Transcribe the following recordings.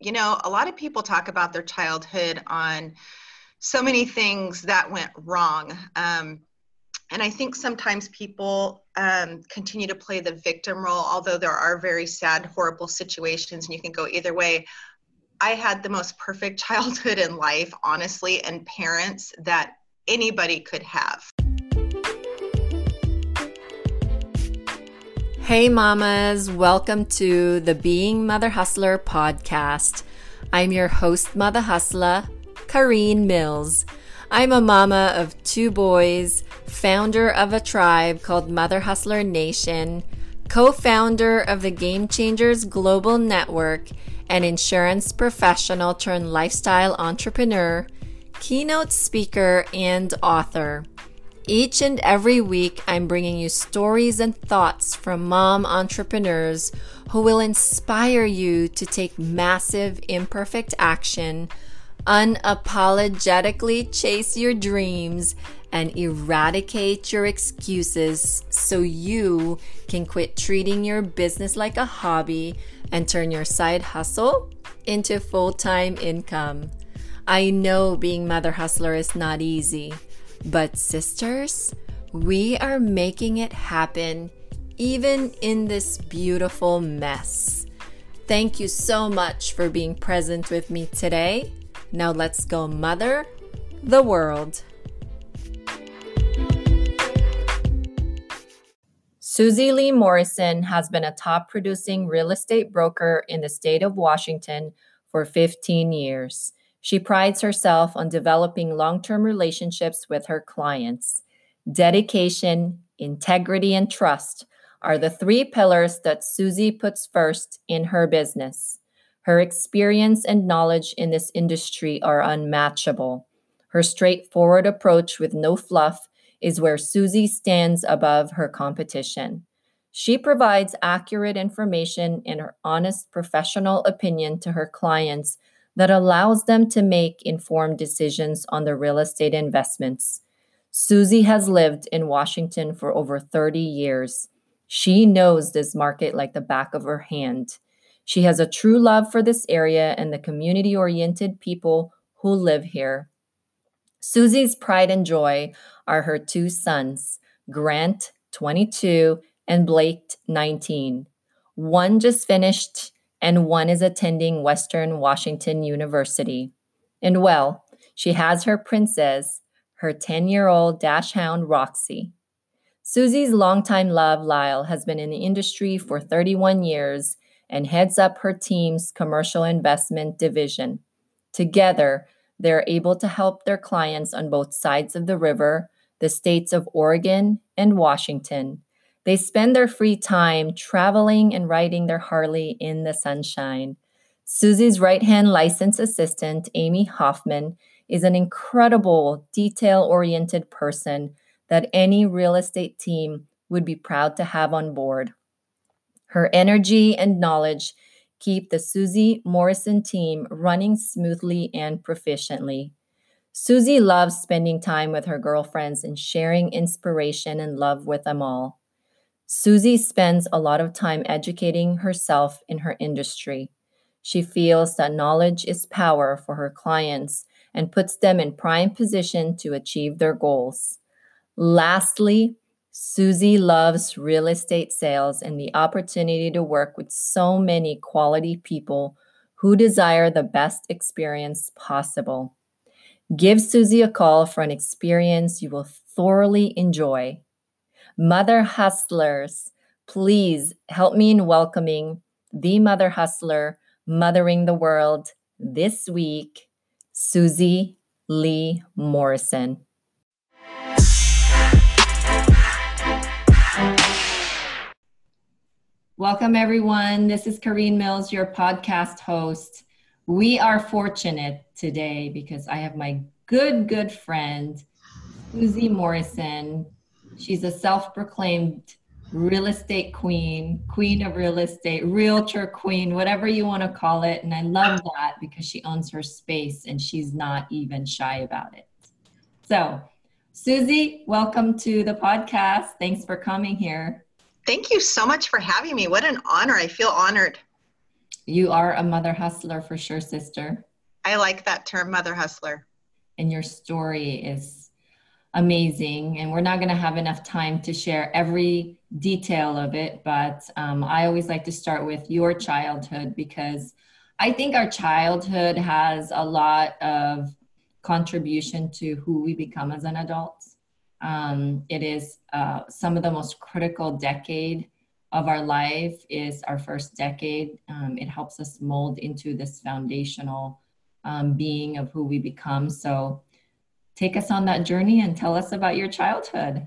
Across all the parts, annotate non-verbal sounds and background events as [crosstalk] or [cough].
you know, a lot of people talk about their childhood on so many things that went wrong. Um, and I think sometimes people um, continue to play the victim role, although there are very sad, horrible situations, and you can go either way. I had the most perfect [laughs] childhood in life, honestly, and parents that anybody could have. Hey, mamas, welcome to the Being Mother Hustler podcast. I'm your host, Mother Hustler, Kareen Mills. I'm a mama of two boys, founder of a tribe called Mother Hustler Nation, co founder of the Game Changers Global Network, an insurance professional turned lifestyle entrepreneur, keynote speaker, and author. Each and every week, I'm bringing you stories and thoughts from mom entrepreneurs who will inspire you to take massive, imperfect action, unapologetically chase your dreams, and eradicate your excuses so you can quit treating your business like a hobby and turn your side hustle into full time income. I know being Mother Hustler is not easy. But, sisters, we are making it happen even in this beautiful mess. Thank you so much for being present with me today. Now, let's go, Mother the World. Susie Lee Morrison has been a top producing real estate broker in the state of Washington for 15 years. She prides herself on developing long term relationships with her clients. Dedication, integrity, and trust are the three pillars that Susie puts first in her business. Her experience and knowledge in this industry are unmatchable. Her straightforward approach with no fluff is where Susie stands above her competition. She provides accurate information and her honest professional opinion to her clients that allows them to make informed decisions on their real estate investments. Susie has lived in Washington for over 30 years. She knows this market like the back of her hand. She has a true love for this area and the community oriented people who live here. Susie's pride and joy are her two sons, Grant, 22, and Blake, 19. One just finished and one is attending Western Washington University. And well, she has her princess, her 10 year old dachshund Roxy. Susie's longtime love, Lyle, has been in the industry for 31 years and heads up her team's commercial investment division. Together, they're able to help their clients on both sides of the river, the states of Oregon and Washington, they spend their free time traveling and riding their Harley in the sunshine. Susie's right hand license assistant, Amy Hoffman, is an incredible, detail oriented person that any real estate team would be proud to have on board. Her energy and knowledge keep the Susie Morrison team running smoothly and proficiently. Susie loves spending time with her girlfriends and sharing inspiration and love with them all. Susie spends a lot of time educating herself in her industry. She feels that knowledge is power for her clients and puts them in prime position to achieve their goals. Lastly, Susie loves real estate sales and the opportunity to work with so many quality people who desire the best experience possible. Give Susie a call for an experience you will thoroughly enjoy. Mother Hustlers, please help me in welcoming the Mother Hustler, Mothering the World this week, Susie Lee Morrison. Welcome, everyone. This is Kareen Mills, your podcast host. We are fortunate today because I have my good, good friend, Susie Morrison, She's a self proclaimed real estate queen, queen of real estate, realtor queen, whatever you want to call it. And I love that because she owns her space and she's not even shy about it. So, Susie, welcome to the podcast. Thanks for coming here. Thank you so much for having me. What an honor. I feel honored. You are a mother hustler for sure, sister. I like that term, mother hustler. And your story is amazing. And we're not going to have enough time to share every detail of it, but um, I always like to start with your childhood because I think our childhood has a lot of contribution to who we become as an adult. Um, it is uh, some of the most critical decade of our life is our first decade. Um, it helps us mold into this foundational um, being of who we become. So take us on that journey and tell us about your childhood.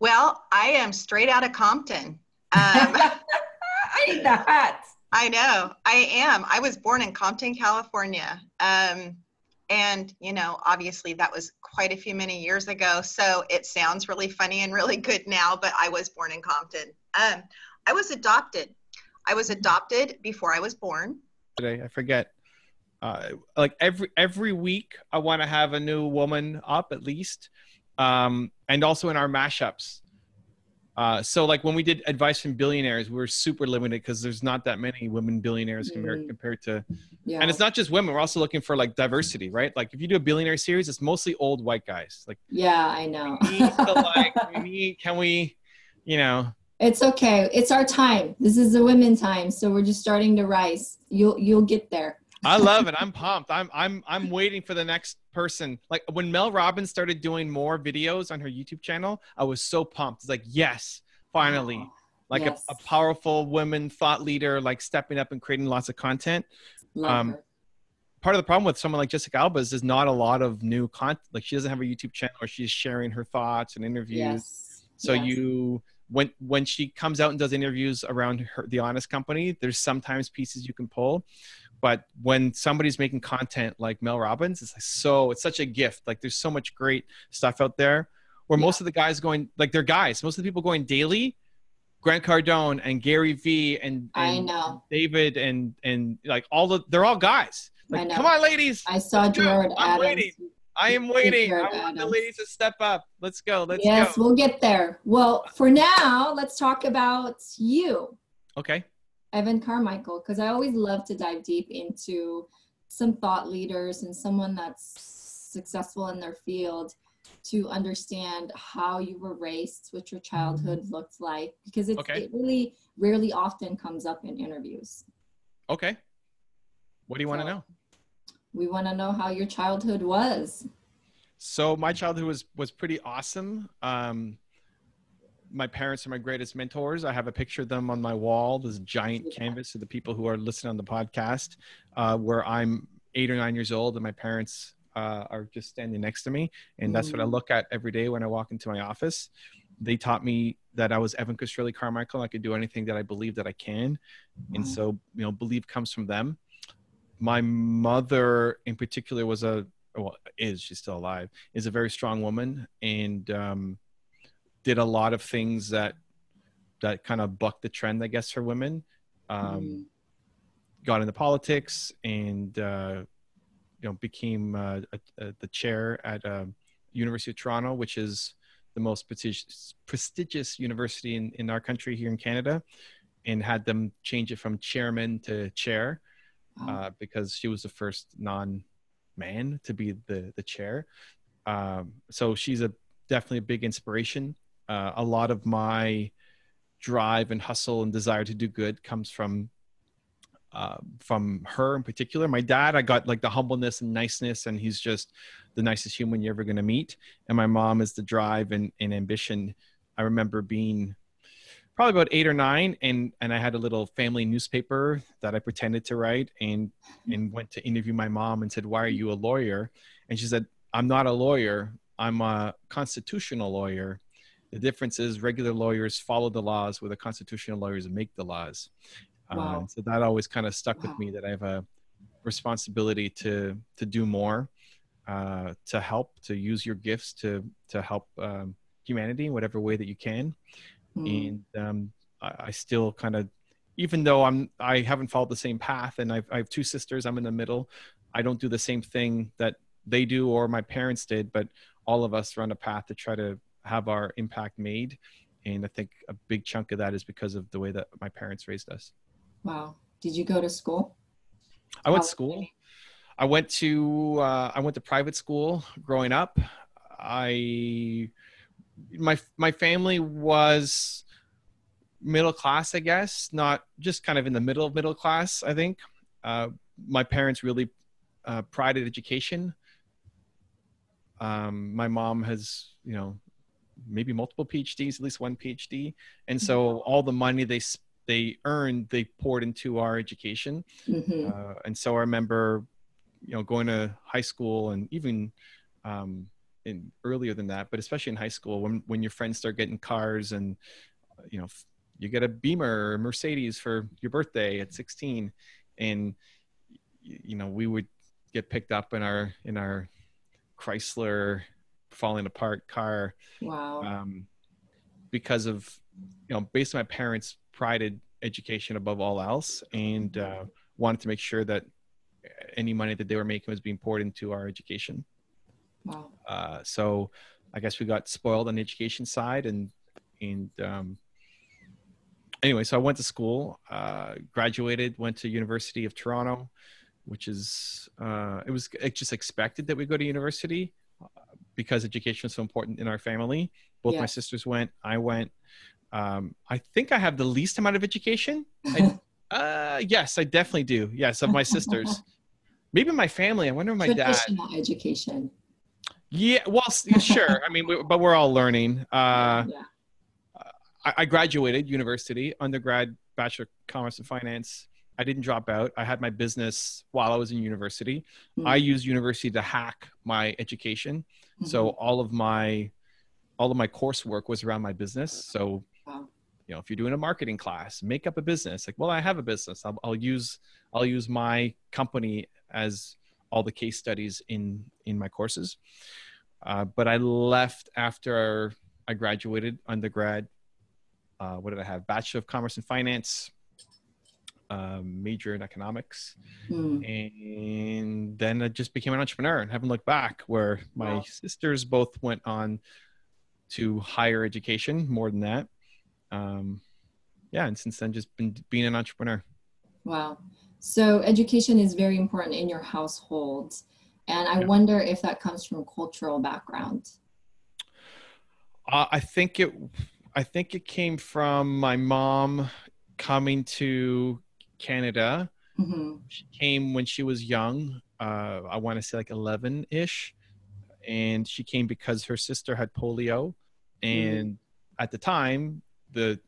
Well, I am straight out of Compton. Um, [laughs] I need that. I know. I am. I was born in Compton, California. Um, and, you know, obviously that was quite a few many years ago. So it sounds really funny and really good now, but I was born in Compton. Um, I was adopted. I was adopted before I was born. Today, I forget. Uh, like every every week, I want to have a new woman up at least, um, and also in our mashups. Uh, so like when we did advice from billionaires, we were super limited because there's not that many women billionaires compared, mm. compared to, yeah. and it's not just women. We're also looking for like diversity, right? Like if you do a billionaire series, it's mostly old white guys. Like yeah, I know. we to, like we need, can we, you know? It's okay. It's our time. This is the women time, so we're just starting to rise. You'll you'll get there. I love it. I'm pumped. I'm I'm I'm waiting for the next person. Like when Mel Robbins started doing more videos on her YouTube channel, I was so pumped. It's like, yes, finally. Like yes. a, a, powerful woman thought leader, like stepping up and creating lots of content. Love um, her. part of the problem with someone like Jessica Alba is there's not a lot of new content. Like she doesn't have a YouTube channel where she's sharing her thoughts and interviews. Yes. So yes. you when when she comes out and does interviews around her the honest company there's sometimes pieces you can pull but when somebody's making content like Mel Robbins, it's like so it's such a gift. Like there's so much great stuff out there. Where yeah. most of the guys going like they're guys. Most of the people going daily, Grant Cardone and Gary Vee and, and I know David and and like all the they're all guys. Like come on, ladies. I saw Jared I'm Adams. I am waiting. I want Adams. the ladies to step up. Let's go. Let's yes, go. we'll get there. Well, for now, let's talk about you. Okay. Evan Carmichael because I always love to dive deep into some thought leaders and someone that's successful in their field to understand how you were raised, what your childhood mm-hmm. looked like, because okay. it really rarely often comes up in interviews. Okay. What do you want to know? We want to know how your childhood was. So my childhood was was pretty awesome. Um, my parents are my greatest mentors. I have a picture of them on my wall, this giant canvas of the people who are listening on the podcast, uh, where I'm eight or nine years old and my parents uh, are just standing next to me. And that's what I mm. look at every day when I walk into my office. They taught me that I was Evan Castrilli Carmichael. I could do anything that I believe that I can. And so, you know, belief comes from them. My mother, in particular, was a, well, is, she's still alive, is a very strong woman. And, um, did a lot of things that that kind of bucked the trend, I guess, for women. Um, mm. Got into politics and uh, you know became uh, a, a, the chair at uh, University of Toronto, which is the most prestigious, prestigious university in, in our country here in Canada, and had them change it from chairman to chair uh, because she was the first non-man to be the the chair. Um, so she's a definitely a big inspiration uh, a lot of my drive and hustle and desire to do good comes from uh, from her in particular. My dad, I got like the humbleness and niceness, and he's just the nicest human you're ever going to meet. And my mom is the drive and, and ambition. I remember being probably about eight or nine, and and I had a little family newspaper that I pretended to write, and and went to interview my mom and said, "Why are you a lawyer?" And she said, "I'm not a lawyer. I'm a constitutional lawyer." The difference is regular lawyers follow the laws, where the constitutional lawyers make the laws. Wow. Um, so that always kind of stuck wow. with me that I have a responsibility to to do more, uh, to help, to use your gifts to to help um, humanity in whatever way that you can. Mm. And um, I, I still kind of, even though I'm I haven't followed the same path, and I've, I have two sisters, I'm in the middle. I don't do the same thing that they do or my parents did, but all of us are on a path to try to have our impact made and i think a big chunk of that is because of the way that my parents raised us wow did you go to school? I went to school. I went to uh, I went to private school growing up. I my my family was middle class, I guess, not just kind of in the middle of middle class. I think uh, my parents really uh, prided education. Um, my mom has, you know, maybe multiple PhDs, at least one PhD, and so mm-hmm. all the money they they earned, they poured into our education. Mm-hmm. Uh, and so I remember, you know, going to high school and even um, in earlier than that, but especially in high school when when your friends start getting cars and you know you get a Beamer or Mercedes for your birthday at 16, and you know we would get picked up in our in our Chrysler falling apart car. Wow. Um, because of you know based on my parents prided education above all else and uh, wanted to make sure that any money that they were making was being poured into our education. Wow. Uh, so I guess we got spoiled on the education side and and um, anyway, so I went to school, uh, graduated, went to University of Toronto, which is uh, it was it just expected that we go to university because education is so important in our family. Both yeah. my sisters went, I went. Um, I think I have the least amount of education. I, [laughs] uh, yes, I definitely do. Yes, of my [laughs] sisters. Maybe my family. I wonder my dad. Traditional education. Yeah, well, sure. I mean, we, but we're all learning. Uh, yeah. I, I graduated university, undergrad, bachelor of commerce and finance. I didn't drop out. I had my business while I was in university. Mm-hmm. I used university to hack my education. Mm-hmm. So all of my all of my coursework was around my business. So wow. you know, if you're doing a marketing class, make up a business. Like, well, I have a business. I'll, I'll use I'll use my company as all the case studies in in my courses. Uh, but I left after I graduated undergrad uh, what did I have? Bachelor of Commerce and Finance, um, major in economics, mm. and then I just became an entrepreneur and haven't looked back. Where my wow. sisters both went on to higher education, more than that. Um, yeah, and since then, just been being an entrepreneur. Wow. So education is very important in your household, and I yeah. wonder if that comes from cultural background. Uh, I think it I think it came from my mom coming to Canada. Mm-hmm. She came when she was young. Uh, I want to say like 11 ish. And she came because her sister had polio. And mm-hmm. at the time, the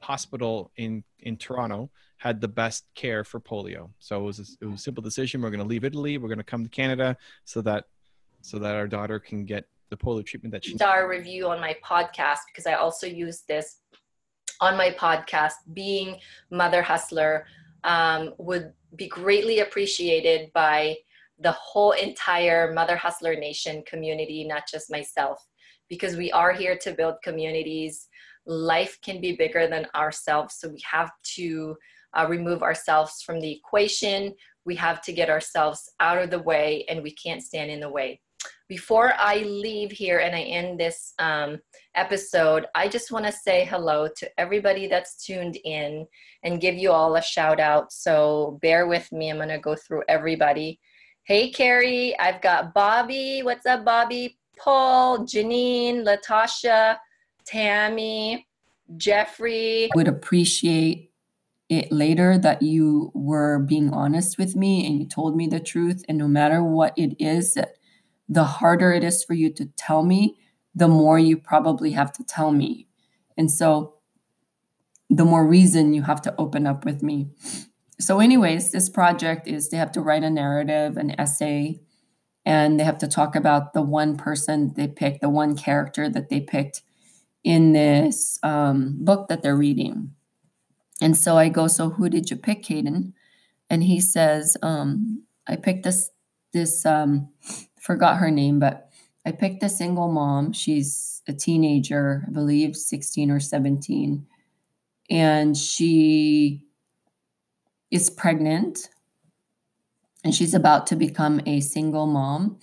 hospital in, in Toronto had the best care for polio. So it was a, it was a simple decision. We're going to leave Italy. We're going to come to Canada so that so that our daughter can get the polio treatment that she star review on my podcast because I also use this on my podcast. Being mother hustler um, would be greatly appreciated by the whole entire mother hustler nation community, not just myself, because we are here to build communities. Life can be bigger than ourselves, so we have to uh, remove ourselves from the equation. We have to get ourselves out of the way, and we can't stand in the way before I leave here and I end this um, episode, I just want to say hello to everybody that's tuned in and give you all a shout out. So bear with me. I'm going to go through everybody. Hey, Carrie, I've got Bobby. What's up, Bobby? Paul, Janine, Latasha, Tammy, Jeffrey. Would appreciate it later that you were being honest with me and you told me the truth. And no matter what it is the harder it is for you to tell me, the more you probably have to tell me. And so the more reason you have to open up with me. So, anyways, this project is they have to write a narrative, an essay, and they have to talk about the one person they picked, the one character that they picked in this um, book that they're reading. And so I go, So, who did you pick, Caden? And he says, um, I picked this this um, forgot her name, but I picked a single mom. She's a teenager, I believe 16 or 17. And she is pregnant and she's about to become a single mom.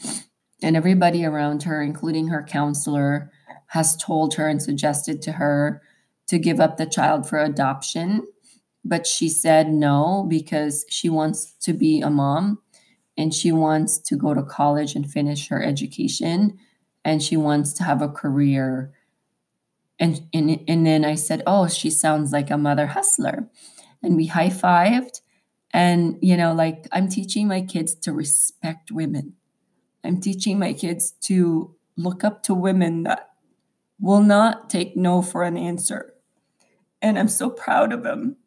And everybody around her, including her counselor, has told her and suggested to her to give up the child for adoption. But she said no because she wants to be a mom and she wants to go to college and finish her education and she wants to have a career. And and, and then i said oh she sounds like a mother hustler. And we high-fived and you know like i'm teaching my kids to respect women. I'm teaching my kids to look up to women that will not take no for an answer. And i'm so proud of him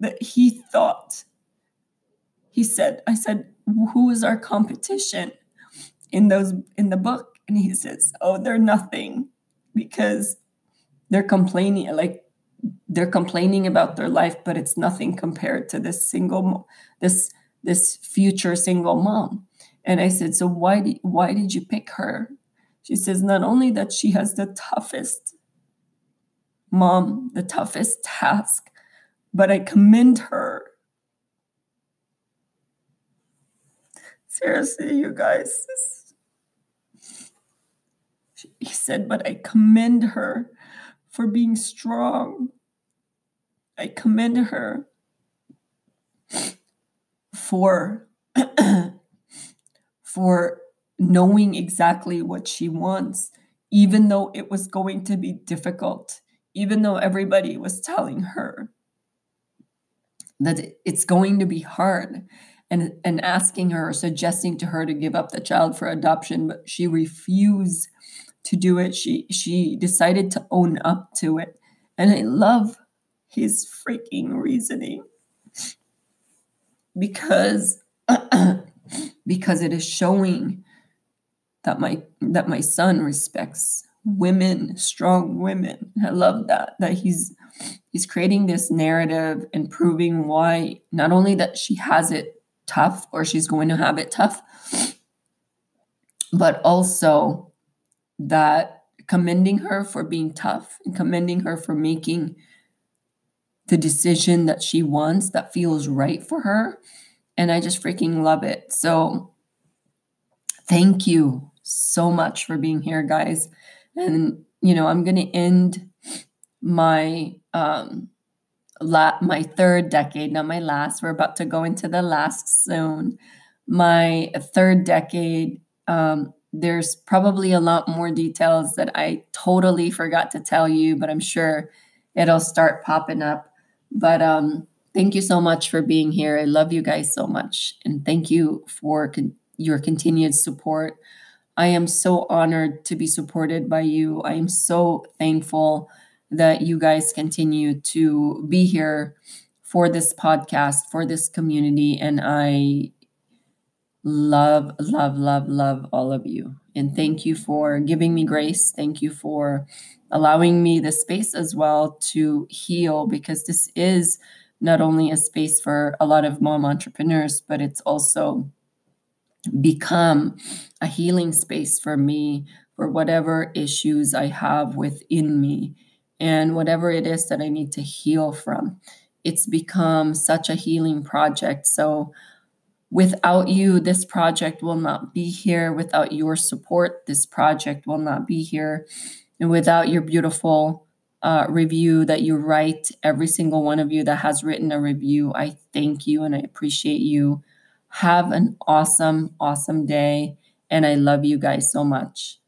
that he thought he said i said who is our competition in those in the book? And he says oh they're nothing because they're complaining like they're complaining about their life but it's nothing compared to this single this this future single mom. And i said so why did why did you pick her she says not only that she has the toughest mom the toughest task but I commend her. Seriously, you guys. He said, but I commend her for being strong. I commend her for [clears throat] for knowing exactly what she wants even though it was going to be difficult even though everybody was telling her that it's going to be hard and and asking her or suggesting to her to give up the child for adoption but she refused to do it. She she decided to own up to it. And i love his freaking reasoning because [clears throat] because it is showing that my that my son respects women strong women i love that that he's he's creating this narrative and proving why not only that she has it tough or she's going to have it tough, but also that commending her for being tough and commending her for making the decision that she wants that feels right for her. And I just freaking love it. So thank you so much for being here, guys. And, you know, I'm going to end my um la- my third decade, not my last. We're about to go into the last soon. My third decade, um, there's probably a lot more details that I totally forgot to tell you, but I'm sure it'll start popping up. But um, thank you so much for being here. I love you guys so much. And thank you for con- your continued support. I am so honored to be supported by you. I am so thankful that you guys continue to be here for this podcast, for this community. And I love, love, love, love all of you. And thank you for giving me grace. Thank you for allowing me the space as well to heal because this is not only a space for a lot of mom entrepreneurs, but it's also become a healing space for me for whatever issues I have within me and whatever it is that I need to heal from. It's become such a healing project. So, without you, this project will not be here. Without your support, this project will not be here. And without your beautiful uh, review that you write, every single one of you that has written a review, I thank you and I appreciate you. Have an awesome, awesome day. And I love you guys so much.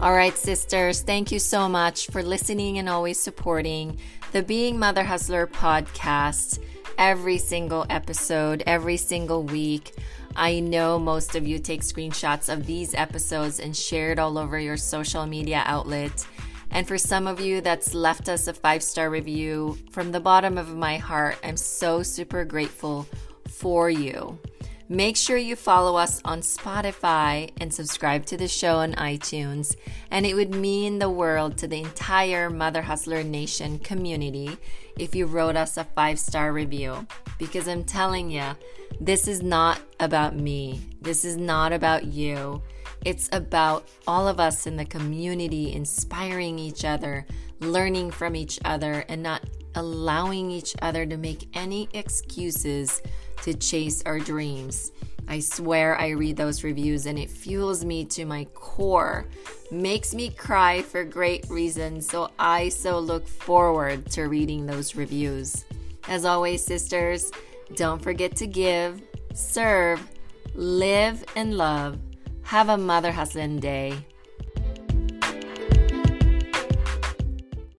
All right, sisters, thank you so much for listening and always supporting the Being Mother Hustler podcast every single episode, every single week. I know most of you take screenshots of these episodes and share it all over your social media outlet. And for some of you that's left us a five star review, from the bottom of my heart, I'm so super grateful for you. Make sure you follow us on Spotify and subscribe to the show on iTunes. And it would mean the world to the entire Mother Hustler Nation community if you wrote us a five star review. Because I'm telling you, this is not about me, this is not about you. It's about all of us in the community inspiring each other, learning from each other, and not allowing each other to make any excuses to chase our dreams. I swear I read those reviews and it fuels me to my core, makes me cry for great reasons. So I so look forward to reading those reviews. As always, sisters, don't forget to give, serve, live, and love. Have a Mother Husband Day.